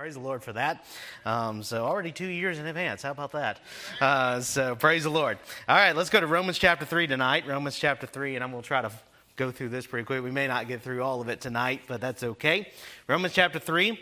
Praise the Lord for that. Um, so, already two years in advance. How about that? Uh, so, praise the Lord. All right, let's go to Romans chapter 3 tonight. Romans chapter 3, and I'm going to try to go through this pretty quick. We may not get through all of it tonight, but that's okay. Romans chapter 3.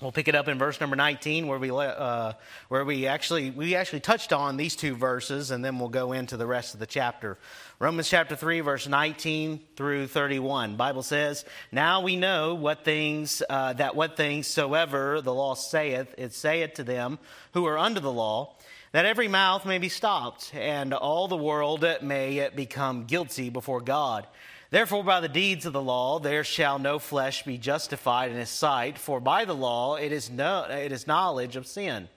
We'll pick it up in verse number 19, where we uh, where we actually we actually touched on these two verses, and then we'll go into the rest of the chapter. Romans chapter 3, verse 19 through 31. Bible says, "Now we know what things uh, that what things soever the law saith, it saith to them who are under the law." That every mouth may be stopped, and all the world may become guilty before God. Therefore, by the deeds of the law, there shall no flesh be justified in his sight, for by the law it is, no, it is knowledge of sin.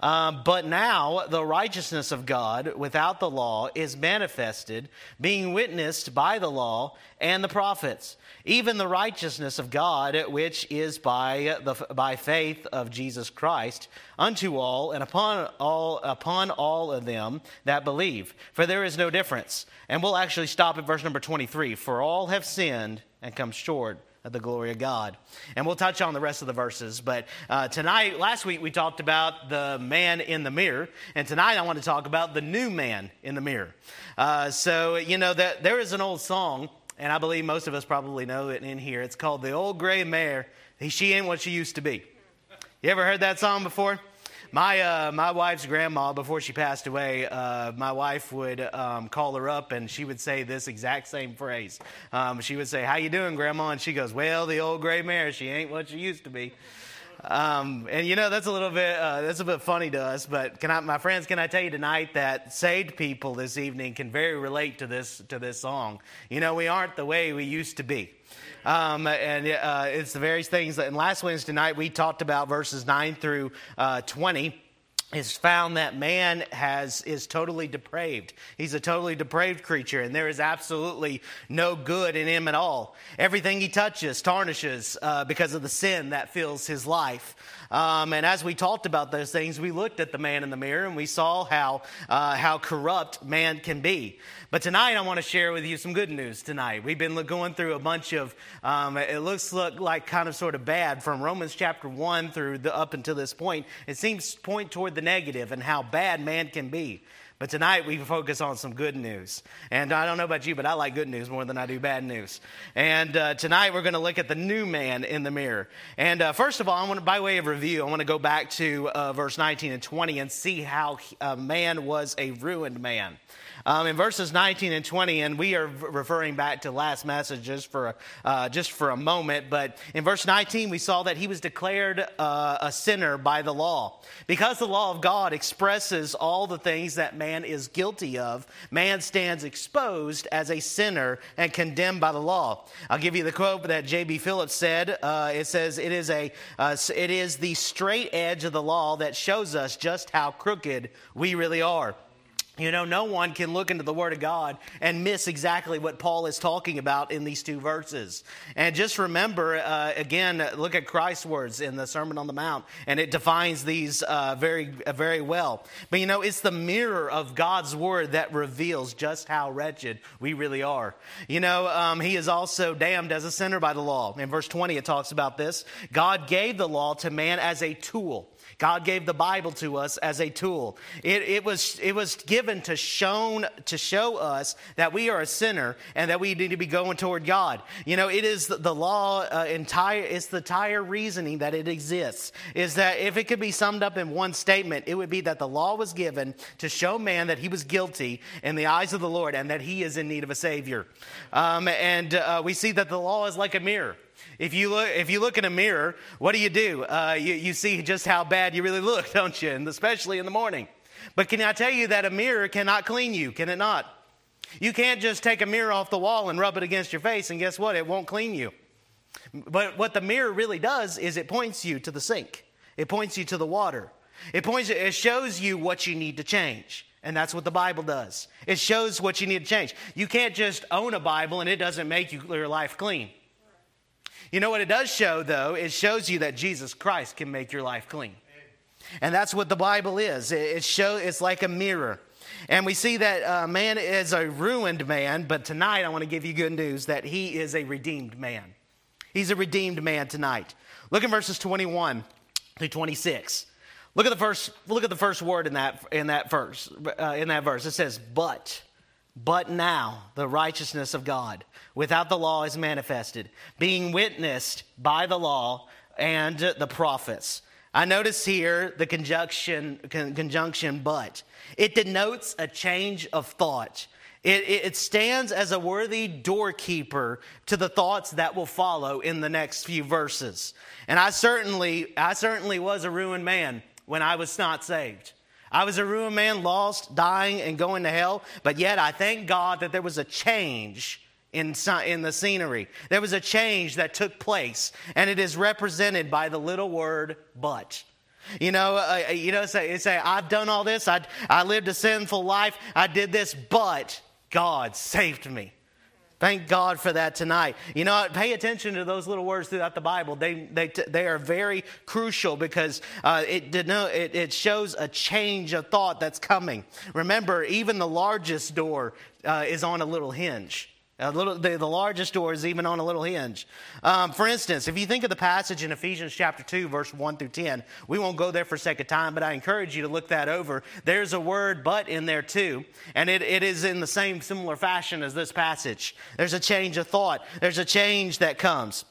Um, but now the righteousness of God without the law is manifested, being witnessed by the law and the prophets, even the righteousness of God, which is by, the, by faith of Jesus Christ, unto all and upon all, upon all of them that believe. For there is no difference. And we'll actually stop at verse number 23. For all have sinned and come short the glory of God. And we'll touch on the rest of the verses. But uh, tonight, last week, we talked about the man in the mirror. And tonight, I want to talk about the new man in the mirror. Uh, so, you know, that there is an old song, and I believe most of us probably know it in here. It's called The Old Gray Mare. She Ain't What She Used to Be. You ever heard that song before? My, uh, my wife's grandma, before she passed away, uh, my wife would um, call her up and she would say this exact same phrase. Um, she would say, how you doing, Grandma? And she goes, well, the old gray mare, she ain't what she used to be. Um, and you know that's a little bit uh, that's a bit funny to us, but can I, my friends, can I tell you tonight that saved people this evening can very relate to this to this song. You know, we aren't the way we used to be. Um, and uh, it's the various things that, and last Wednesday night we talked about verses 9 through uh, 20 is found that man has is totally depraved. He's a totally depraved creature and there is absolutely no good in him at all. Everything he touches tarnishes uh, because of the sin that fills his life um, and as we talked about those things we looked at the man in the mirror and we saw how uh, how corrupt man can be but tonight, I want to share with you some good news tonight. We've been going through a bunch of, um, it looks look like kind of sort of bad from Romans chapter 1 through the, up until this point. It seems to point toward the negative and how bad man can be. But tonight we focus on some good news. And I don't know about you, but I like good news more than I do bad news. And uh, tonight we're going to look at the new man in the mirror. And uh, first of all, I want by way of review, I want to go back to uh, verse 19 and 20 and see how a man was a ruined man um, in verses 19 and 20, and we are referring back to last messages for uh, just for a moment. But in verse 19, we saw that he was declared uh, a sinner by the law. Because the law of God expresses all the things that man is guilty of, man stands exposed as a sinner and condemned by the law. I'll give you the quote that J.B. Phillips said. Uh, it says, "It is a uh, it is the straight edge of the law that shows us just how crooked we really are." You know, no one can look into the Word of God and miss exactly what Paul is talking about in these two verses. And just remember, uh, again, look at Christ's words in the Sermon on the Mount, and it defines these uh, very, uh, very well. But you know, it's the mirror of God's Word that reveals just how wretched we really are. You know, um, He is also damned as a sinner by the law. In verse 20, it talks about this God gave the law to man as a tool God gave the Bible to us as a tool. It, it, was, it was given to, shown, to show us that we are a sinner and that we need to be going toward God. You know, it is the, law uh, entire, it's the entire reasoning that it exists. Is that if it could be summed up in one statement, it would be that the law was given to show man that he was guilty in the eyes of the Lord and that he is in need of a Savior. Um, and uh, we see that the law is like a mirror. If you look, if you look in a mirror, what do you do? Uh, you, you see just how bad you really look, don't you? And especially in the morning. But can I tell you that a mirror cannot clean you? Can it not? You can't just take a mirror off the wall and rub it against your face, and guess what? It won't clean you. But what the mirror really does is it points you to the sink. It points you to the water. It points. It shows you what you need to change. And that's what the Bible does. It shows what you need to change. You can't just own a Bible and it doesn't make you, your life clean. You know what it does show, though? It shows you that Jesus Christ can make your life clean. And that's what the Bible is. It show, it's like a mirror. And we see that uh, man is a ruined man, but tonight I want to give you good news that he is a redeemed man. He's a redeemed man tonight. Look in verses 21 through 26. Look at the first, look at the first word in that, in that verse. Uh, in that verse, it says, but. But now the righteousness of God without the law is manifested, being witnessed by the law and the prophets. I notice here the conjunction, conjunction but. It denotes a change of thought. It, it, stands as a worthy doorkeeper to the thoughts that will follow in the next few verses. And I certainly, I certainly was a ruined man when I was not saved. I was a ruined man, lost, dying, and going to hell, but yet I thank God that there was a change in, in the scenery. There was a change that took place, and it is represented by the little word but. You know, uh, uh you know, say, say, I've done all this, I, I lived a sinful life, I did this, but God saved me. Thank God for that tonight. You know, pay attention to those little words throughout the Bible. They, they, they are very crucial because uh, it, denote, it, it shows a change of thought that's coming. Remember, even the largest door uh, is on a little hinge. Little, the, the, largest door is even on a little hinge. Um, for instance, if you think of the passage in Ephesians chapter 2, verse 1 through 10, we won't go there for sake of time, but I encourage you to look that over. There's a word but in there too, and it, it is in the same similar fashion as this passage. There's a change of thought, there's a change that comes.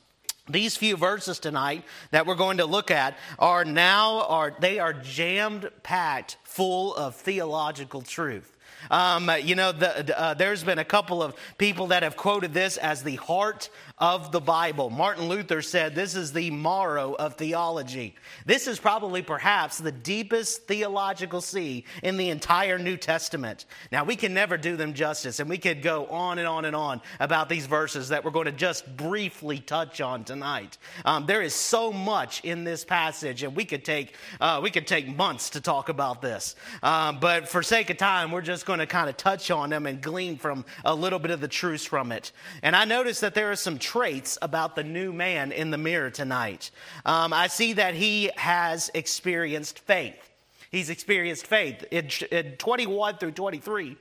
These few verses tonight that we're going to look at are now are they are jammed packed full of theological truth. Um, you know, the, uh, there's been a couple of people that have quoted this as the heart of the Bible. Martin Luther said this is the marrow of theology. This is probably perhaps the deepest theological sea in the entire New Testament. Now, we can never do them justice, and we could go on and on and on about these verses that we're going to just briefly touch on tonight. Um, there is so much in this passage, and we could take, uh, we could take months to talk about this. Um, but for sake of time, we're just going to kind of touch on them and glean from a little bit of the truths from it. And I noticed that there are some traits about the new man in the mirror tonight. Um, I see that he has experienced faith. He's experienced faith. In, in 21 through 23,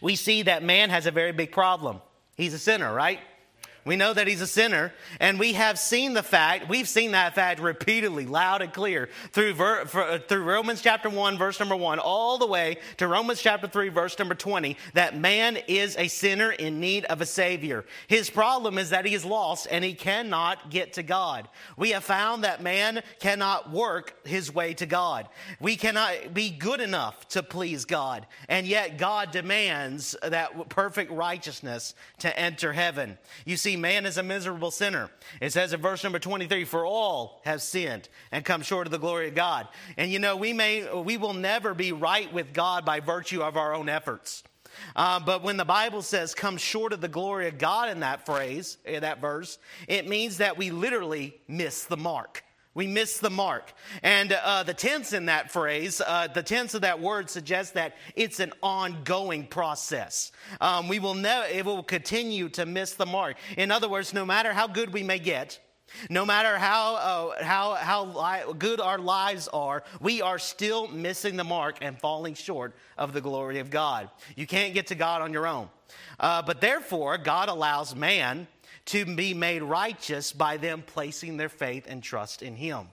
we see that man has a very big problem. He's a sinner, right? We know that he's a sinner, and we have seen the fact, we've seen that fact repeatedly, loud and clear, through, ver, for, uh, through Romans chapter 1, verse number 1, all the way to Romans chapter 3, verse number 20, that man is a sinner in need of a Savior. His problem is that he is lost and he cannot get to God. We have found that man cannot work his way to God. We cannot be good enough to please God, and yet God demands that perfect righteousness to enter heaven. You see, man is a miserable sinner. It says in verse number 23, for all have sinned and come short of the glory of God. And you know, we may, we will never be right with God by virtue of our own efforts. Uh, but when the Bible says come short of the glory of God in that phrase, in that verse, it means that we literally miss the mark. We miss the mark. And uh, the tense in that phrase, uh, the tense of that word suggests that it's an ongoing process. Um, we will never, it will continue to miss the mark. In other words, no matter how good we may get, no matter how, uh, how, how li- good our lives are, we are still missing the mark and falling short of the glory of God. You can't get to God on your own. Uh, but therefore, God allows man to be made righteous by them placing their faith and trust in Him.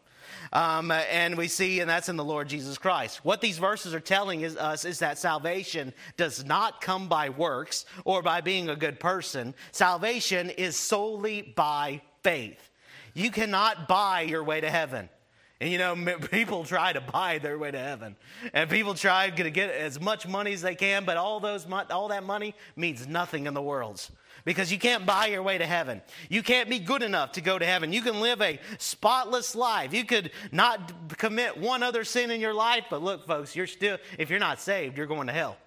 Um, and we see, and that's in the Lord Jesus Christ. What these verses are telling is, us is that salvation does not come by works or by being a good person. Salvation is solely by faith. You cannot buy your way to heaven. And you know, people try to buy their way to heaven, and people try to get as much money as they can, but all those, all that money means nothing in the world because you can't buy your way to heaven. You can't be good enough to go to heaven. You can live a spotless life. You could not commit one other sin in your life, but look, folks, you're still, if you're not saved, you're going to hell.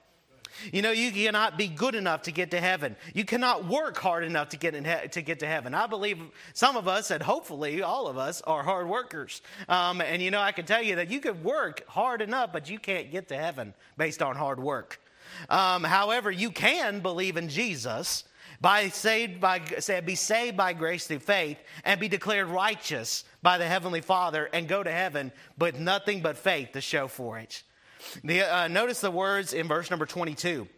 You know, you cannot be good enough to get to heaven. You cannot work hard enough to get, he- to, get to heaven. I believe some of us, and hopefully all of us, are hard workers. Um, and, you know, I can tell you that you could work hard enough, but you can't get to heaven based on hard work. Um, however, you can believe in Jesus by saved by be saved by grace through faith and be declared righteous by the heavenly Father and go to heaven, but nothing but faith to show for it. The, uh, notice the words in verse number 22.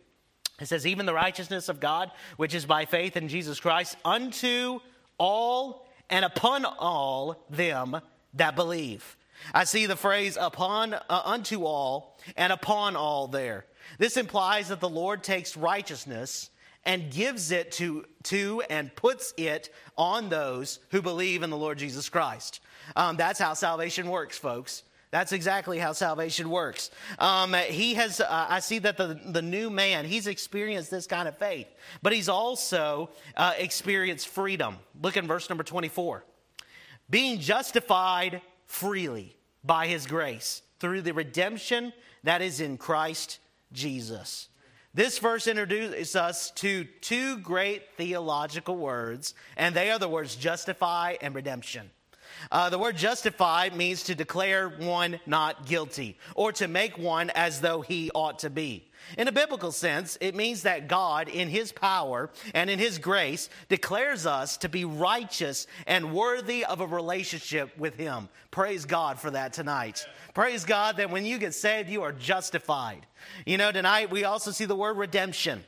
It says, "Even the righteousness of God, which is by faith in Jesus Christ, unto all and upon all them that believe." I see the phrase upon, uh, unto all, and upon all there. This implies that the Lord takes righteousness and gives it to, to and puts it on those who believe in the Lord Jesus Christ. Um, that's how salvation works, folks. That's exactly how salvation works. Um, he has, uh, I see that the, the new man, he's experienced this kind of faith, but he's also uh, experienced freedom. Look in verse number 24. Being justified freely by his grace through the redemption that is in Christ Jesus. This verse introduces us to two great theological words, and they are the words justify and redemption. Uh, the word justify means to declare one not guilty or to make one as though he ought to be. In a biblical sense, it means that God, in His power and in His grace, declares us to be righteous and worthy of a relationship with Him. Praise God for that tonight. Praise God that when you get saved, you are justified. You know, tonight we also see the word redemption.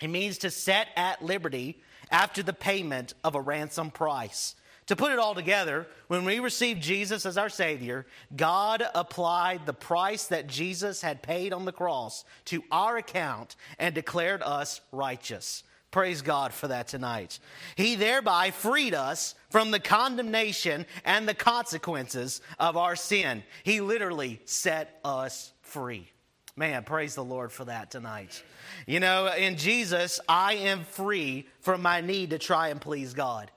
It means to set at liberty after the payment of a ransom price. To put it all together, when we received Jesus as our Savior, God applied the price that Jesus had paid on the cross to our account and declared us righteous. Praise God for that tonight. He thereby freed us from the condemnation and the consequences of our sin. He literally set us free. Man, praise the Lord for that tonight. You know, in Jesus, I am free from my need to try and please God.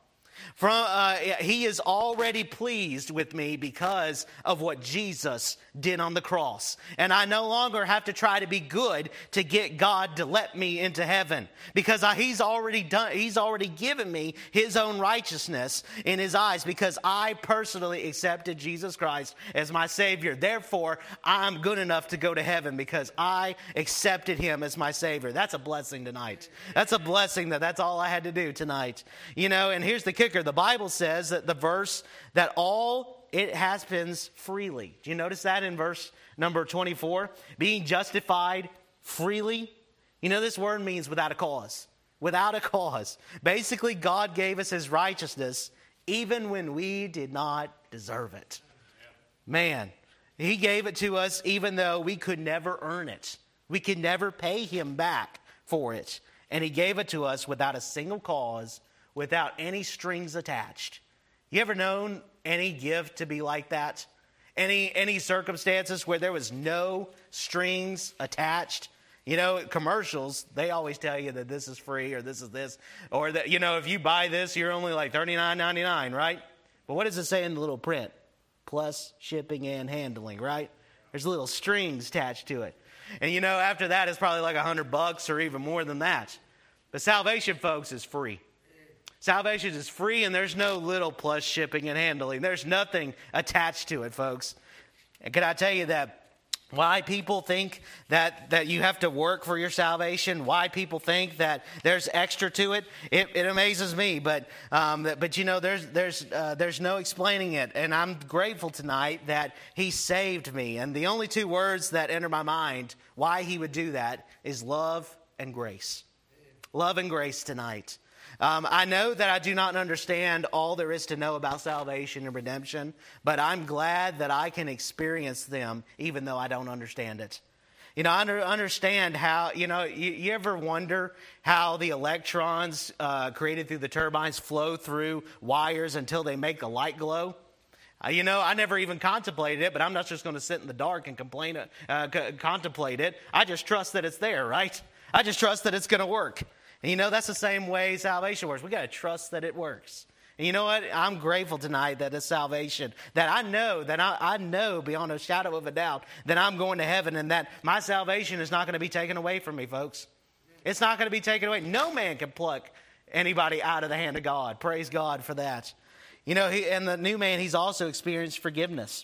From, uh, he is already pleased with me because of what Jesus did on the cross. And I no longer have to try to be good to get God to let me into heaven because I, he's already done, he's already given me his own righteousness in his eyes because I personally accepted Jesus Christ as my Savior. Therefore, I'm good enough to go to heaven because I accepted him as my Savior. That's a blessing tonight. That's a blessing that that's all I had to do tonight. You know, and here's the kicker the Bible says that the verse that all it happens freely. Do you notice that in verse number 24? Being justified freely. You know, this word means without a cause. Without a cause. Basically, God gave us his righteousness even when we did not deserve it. Man, he gave it to us even though we could never earn it. We could never pay him back for it. And he gave it to us without a single cause, without any strings attached. You ever known any gift to be like that? Any, any circumstances where there was no strings attached? You know, commercials, they always tell you that this is free or this is this. Or that, you know, if you buy this, you're only like $39.99, right? But what does it say in the little print? Plus shipping and handling, right? There's little strings attached to it. And you know, after that, it's probably like a hundred bucks or even more than that. But salvation, folks, is free. Salvation is free and there's no little plus shipping and handling. There's nothing attached to it, folks. And can I tell you that why people think that, that you have to work for your salvation, why people think that there's extra to it, it, it amazes me. But, um, but you know, there's, there's, uh, there's no explaining it. And I'm grateful tonight that He saved me. And the only two words that enter my mind why He would do that is love and grace. Love and grace tonight. Um, I know that I do not understand all there is to know about salvation and redemption, but I'm glad that I can experience them even though I don't understand it. You know, I understand how, you know, you, you ever wonder how the electrons uh, created through the turbines flow through wires until they make the light glow? Uh, you know, I never even contemplated it, but I'm not just going to sit in the dark and complain, uh, c- contemplate it. I just trust that it's there, right? I just trust that it's going to work. And you know, that's the same way salvation works. We got to trust that it works. And you know what? I'm grateful tonight that it's salvation, that I know, that I, I, know beyond a shadow of a doubt that I'm going to heaven and that my salvation is not going to be taken away from me, folks. It's not going to be taken away. No man can pluck anybody out of the hand of God. Praise God for that. You know, he, and the new man, he's also experienced forgiveness.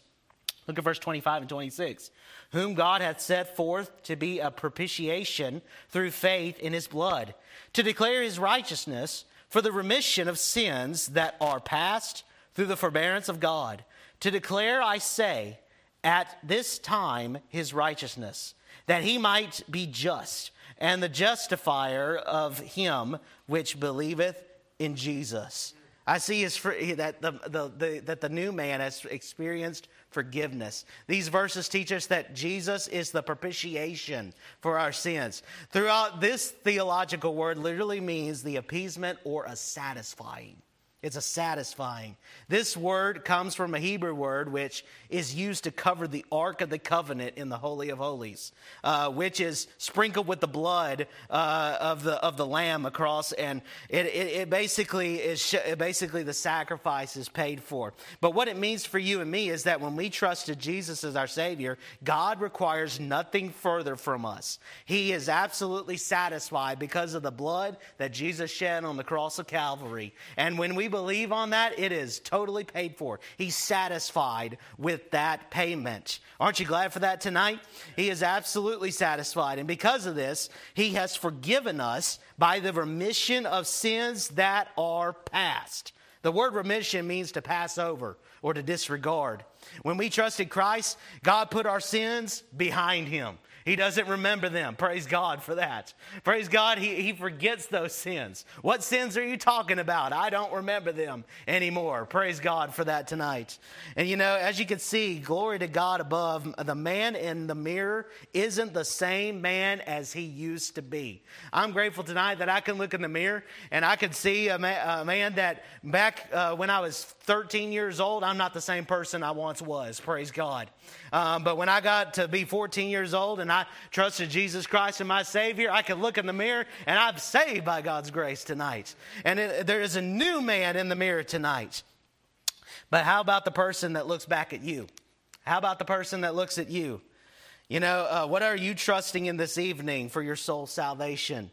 Look at verse 25 and 26 whom God hath set forth to be a propitiation through faith in his blood, to declare his righteousness for the remission of sins that are past through the forbearance of God, to declare, I say, at this time his righteousness, that he might be just and the justifier of him which believeth in Jesus. I see his, that, the, the, the, that the new man has experienced forgiveness. These verses teach us that Jesus is the propitiation for our sins. Throughout this theological word literally means the appeasement or a satisfying. It's a satisfying. This word comes from a Hebrew word which is used to cover the Ark of the Covenant in the Holy of Holies, uh, which is sprinkled with the blood uh, of, the, of the Lamb across, and it, it, it basically is basically the sacrifice is paid for. But what it means for you and me is that when we trusted Jesus as our Savior, God requires nothing further from us. He is absolutely satisfied because of the blood that Jesus shed on the cross of Calvary. And when we believe on that, it is totally paid for. He's satisfied with that payment. Aren't you glad for that tonight? He is absolutely satisfied. And because of this, He has forgiven us by the remission of sins that are past. The word remission means to pass over or to disregard. When we trusted Christ, God put our sins behind Him. He doesn't remember them. Praise God for that. Praise God, he, he forgets those sins. What sins are you talking about? I don't remember them anymore. Praise God for that tonight. And you know, as you can see, glory to God above, the man in the mirror isn't the same man as he used to be. I'm grateful tonight that I can look in the mirror and I can see a, a man that back uh, when I was 13 years old, I'm not the same person I once was. Praise God. Um, but when I got to be 14 years old and I trusted Jesus Christ as my Savior, I could look in the mirror and I'm saved by God's grace tonight. And it, there is a new man in the mirror tonight. But how about the person that looks back at you? How about the person that looks at you? You know, uh, what are you trusting in this evening for your soul salvation?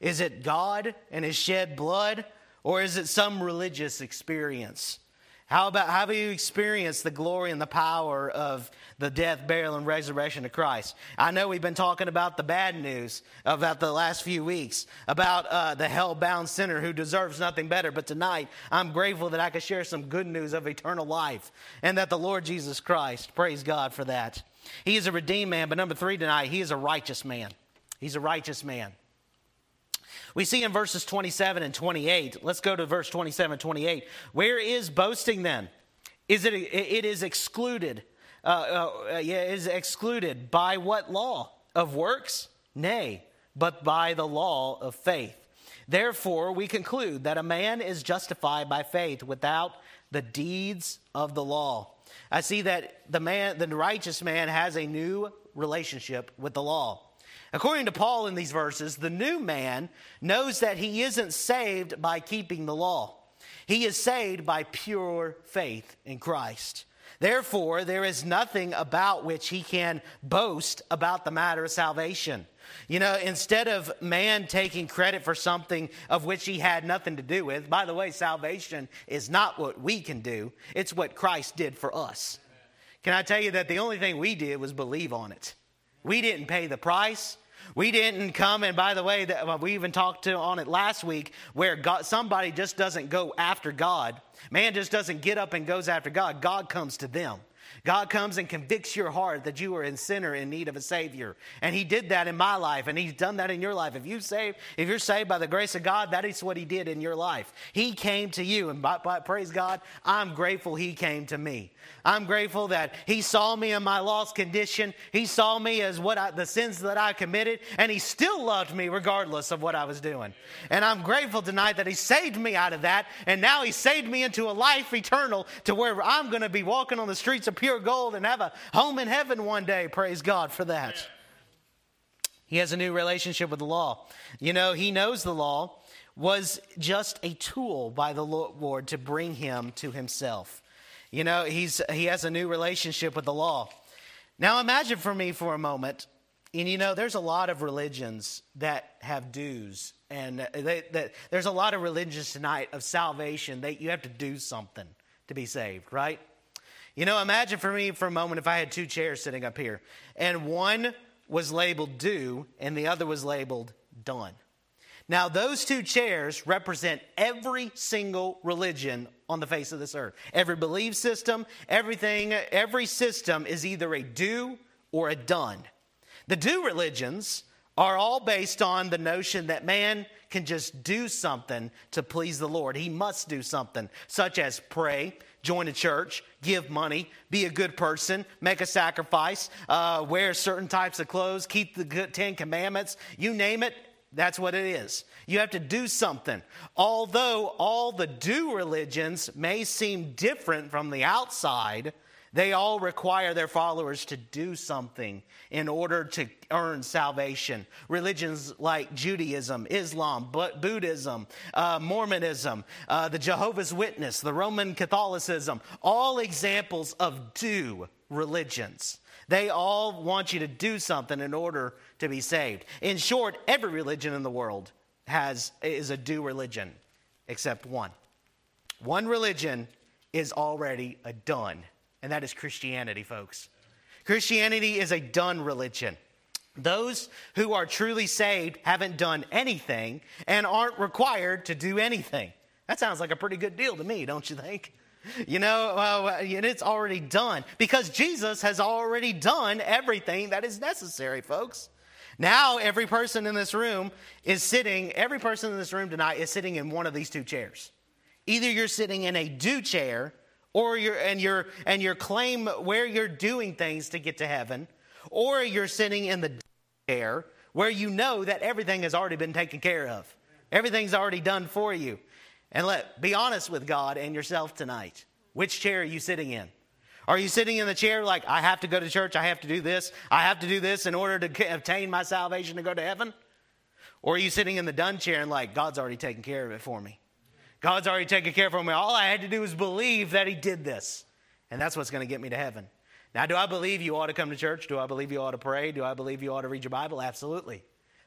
Is it God and His shed blood, or is it some religious experience? How about how have you experienced the glory and the power of the death, burial, and resurrection of Christ? I know we've been talking about the bad news about the last few weeks, about uh, the hell bound sinner who deserves nothing better. But tonight, I'm grateful that I can share some good news of eternal life and that the Lord Jesus Christ, praise God for that. He is a redeemed man. But number three tonight, he is a righteous man. He's a righteous man. We see in verses 27 and 28, let's go to verse 27 and 28. Where is boasting then? Is it, it is excluded. Uh, uh, is excluded by what law? Of works? Nay, but by the law of faith. Therefore, we conclude that a man is justified by faith without the deeds of the law. I see that the man, the righteous man, has a new relationship with the law. According to Paul in these verses, the new man knows that he isn't saved by keeping the law. He is saved by pure faith in Christ. Therefore, there is nothing about which he can boast about the matter of salvation. You know, instead of man taking credit for something of which he had nothing to do with, by the way, salvation is not what we can do, it's what Christ did for us. Can I tell you that the only thing we did was believe on it? We didn't pay the price. We didn't come, and by the way, that we even talked to on it last week, where God, somebody just doesn't go after God. Man just doesn't get up and goes after God. God comes to them. God comes and convicts your heart that you are a sinner in need of a Savior. And He did that in my life, and He's done that in your life. If you saved, if you're saved by the grace of God, that is what He did in your life. He came to you, and by, by, praise God, I'm grateful He came to me. I'm grateful that He saw me in my lost condition. He saw me as what I, the sins that I committed, and He still loved me regardless of what I was doing. And I'm grateful tonight that He saved me out of that, and now He saved me into a life eternal to where I'm going to be walking on the streets of pure gold and have a home in heaven one day. Praise God for that. He has a new relationship with the law. You know, He knows the law was just a tool by the Lord to bring him to himself. You know, he's, he has a new relationship with the law. Now, imagine for me for a moment, and you know, there's a lot of religions that have dues, and they, that, there's a lot of religions tonight of salvation that you have to do something to be saved, right? You know, imagine for me for a moment if I had two chairs sitting up here, and one was labeled do, and the other was labeled done. Now, those two chairs represent every single religion on the face of this earth. Every belief system, everything, every system is either a do or a done. The do religions are all based on the notion that man can just do something to please the Lord. He must do something, such as pray, join a church, give money, be a good person, make a sacrifice, uh, wear certain types of clothes, keep the Ten Commandments, you name it, that's what it is. You have to do something. Although all the do religions may seem different from the outside, they all require their followers to do something in order to earn salvation. Religions like Judaism, Islam, Buddhism, uh, Mormonism, uh, the Jehovah's Witness, the Roman Catholicism, all examples of do religions. They all want you to do something in order to be saved. In short, every religion in the world has is a do religion except one. One religion is already a done and that is Christianity, folks. Christianity is a done religion. Those who are truly saved haven't done anything and aren't required to do anything. That sounds like a pretty good deal to me, don't you think? You know, uh, it's already done because Jesus has already done everything that is necessary, folks. Now, every person in this room is sitting, every person in this room tonight is sitting in one of these two chairs. Either you're sitting in a do chair or your and your and your claim where you're doing things to get to heaven, or you're sitting in the chair where you know that everything has already been taken care of. Everything's already done for you. And let be honest with God and yourself tonight. Which chair are you sitting in? Are you sitting in the chair like I have to go to church, I have to do this, I have to do this in order to obtain my salvation to go to heaven? Or are you sitting in the done chair and like God's already taken care of it for me? God's already taken care of me. All I had to do was believe that He did this. And that's what's going to get me to heaven. Now, do I believe you ought to come to church? Do I believe you ought to pray? Do I believe you ought to read your Bible? Absolutely.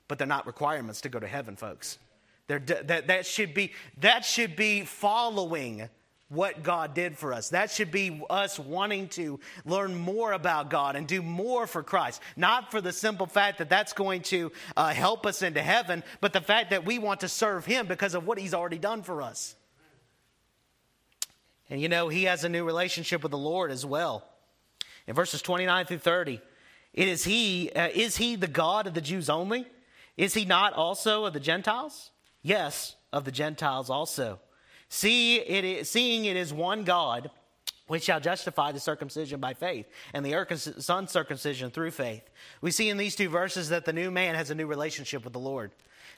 But they're not requirements to go to heaven, folks. They're, that, that, should be, that should be following what God did for us. That should be us wanting to learn more about God and do more for Christ. Not for the simple fact that that's going to uh, help us into heaven, but the fact that we want to serve Him because of what He's already done for us. And you know, He has a new relationship with the Lord as well. In verses 29 through 30, it is He, uh, is He the God of the Jews only? Is He not also of the Gentiles? Yes, of the Gentiles also. See, it is, seeing it is one God, which shall justify the circumcision by faith and the uncircumcision through faith. We see in these two verses that the new man has a new relationship with the Lord.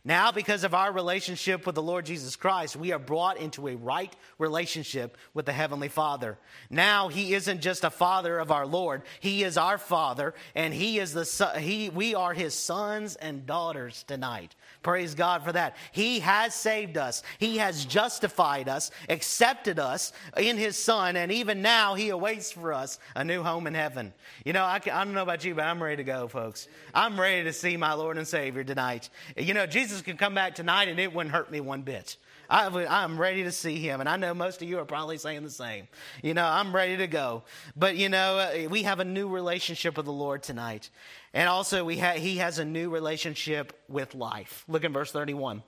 Now, because of our relationship with the Lord Jesus Christ, we are brought into a right relationship with the Heavenly Father. Now, He isn't just a Father of our Lord; He is our Father, and He is the He. We are His sons and daughters tonight. Praise God for that. He has saved us. He has justified us, accepted us in His Son, and even now He awaits for us a new home in heaven. You know, I, can, I don't know about you, but I'm ready to go, folks. I'm ready to see my Lord and Savior tonight. You know, Jesus could come back tonight and it wouldn't hurt me one bit. I, am ready to see him. And I know most of you are probably saying the same. You know, I'm ready to go. But, you know, uh, we have a new relationship with the Lord tonight. And also, we ha- he has a new relationship with life. Look in verse 31.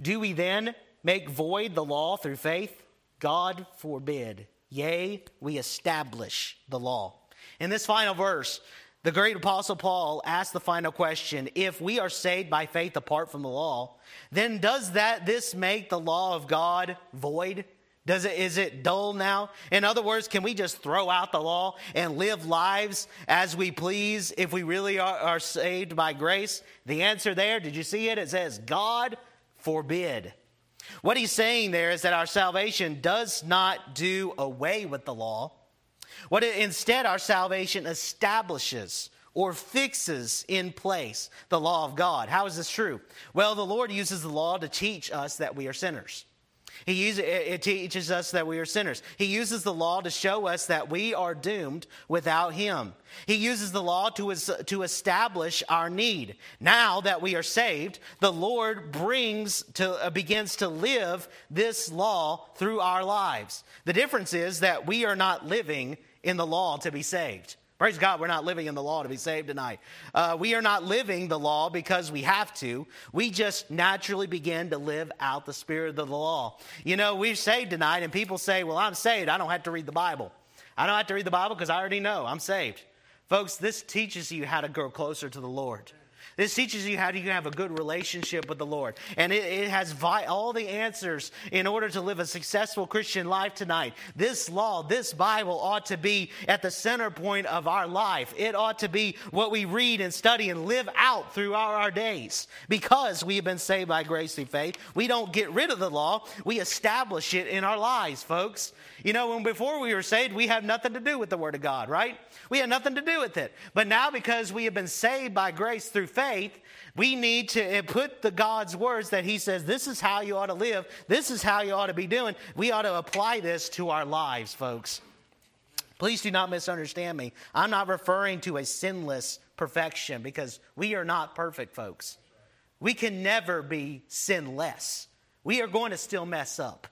Do we then make void the law through faith? God forbid. Yea, we establish the law. In this final verse, the great apostle Paul asked the final question if we are saved by faith apart from the law, then does that this make the law of God void? Does it is it dull now? In other words, can we just throw out the law and live lives as we please if we really are, are saved by grace? The answer there, did you see it? It says, God forbid. What he's saying there is that our salvation does not do away with the law what instead, our salvation establishes or fixes in place the law of God. How is this true? Well, the Lord uses the law to teach us that we are sinners. He uses, it teaches us that we are sinners. He uses the law to show us that we are doomed without Him. He uses the law to, to establish our need. Now that we are saved, the Lord brings to, uh, begins to live this law through our lives. The difference is that we are not living in the law to be saved. Praise God, we're not living in the law to be saved tonight. Uh, we are not living the law because we have to. We just naturally begin to live out the spirit of the law. You know, we're saved tonight, and people say, Well, I'm saved. I don't have to read the Bible. I don't have to read the Bible because I already know I'm saved. Folks, this teaches you how to grow closer to the Lord. This teaches you how you have a good relationship with the Lord. And it, it has vi- all the answers in order to live a successful Christian life tonight. This law, this Bible ought to be at the center point of our life. It ought to be what we read and study and live out throughout our days. Because we have been saved by grace through faith, we don't get rid of the law, we establish it in our lives, folks. You know, when before we were saved, we have nothing to do with the Word of God, right? We had nothing to do with it. But now, because we have been saved by grace through faith, faith, we need to eh, put the God's words that He says, this is how you ought to live, this is how you ought to be doing. We ought to apply this to our lives, folks. Please do not misunderstand me. I'm not referring to a sinless perfection because we are not perfect, folks. We can never be sinless. We are going to still mess up.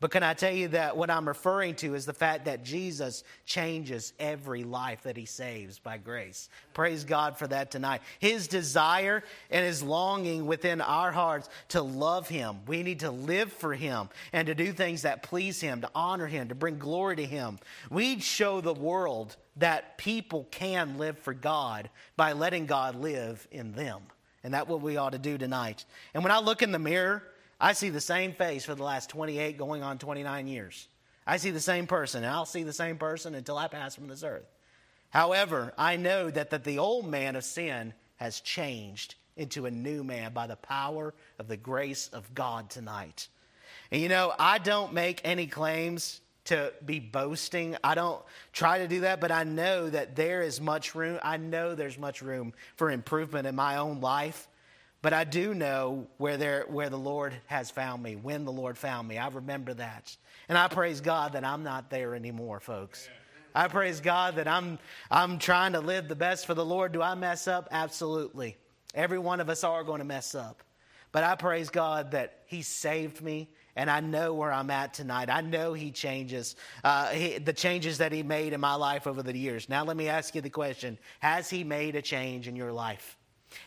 But can I tell you that what I'm referring to is the fact that Jesus changes every life that he saves by grace. Praise God for that tonight. His desire and his longing within our hearts to love him. We need to live for him and to do things that please him, to honor him, to bring glory to him. We'd show the world that people can live for God by letting God live in them. And that's what we ought to do tonight. And when I look in the mirror, I see the same face for the last 28 going on 29 years. I see the same person, and I'll see the same person until I pass from this earth. However, I know that, that the old man of sin has changed into a new man by the power of the grace of God tonight. And you know, I don't make any claims to be boasting. I don't try to do that, but I know that there is much room. I know there's much room for improvement in my own life. But I do know where, there, where the Lord has found me, when the Lord found me. I remember that. And I praise God that I'm not there anymore, folks. I praise God that I'm, I'm trying to live the best for the Lord. Do I mess up? Absolutely. Every one of us are going to mess up. But I praise God that He saved me, and I know where I'm at tonight. I know He changes uh, he, the changes that He made in my life over the years. Now, let me ask you the question Has He made a change in your life?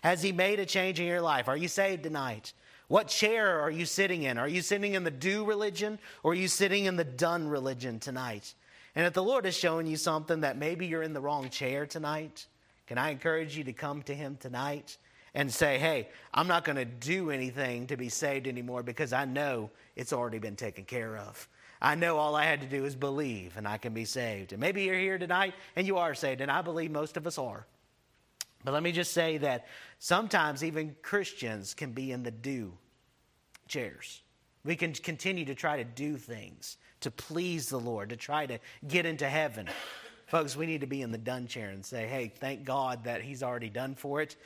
Has He made a change in your life? Are you saved tonight? What chair are you sitting in? Are you sitting in the do religion or are you sitting in the done religion tonight? And if the Lord is showing you something that maybe you're in the wrong chair tonight, can I encourage you to come to Him tonight and say, hey, I'm not going to do anything to be saved anymore because I know it's already been taken care of. I know all I had to do is believe and I can be saved. And maybe you're here tonight and you are saved, and I believe most of us are. But let me just say that sometimes even Christians can be in the do chairs. We can continue to try to do things to please the Lord, to try to get into heaven. Folks, we need to be in the done chair and say, hey, thank God that He's already done for it.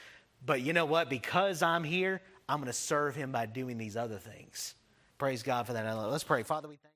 But you know what? Because I'm here, I'm going to serve Him by doing these other things. Praise God for that. Let's pray. Father, we thank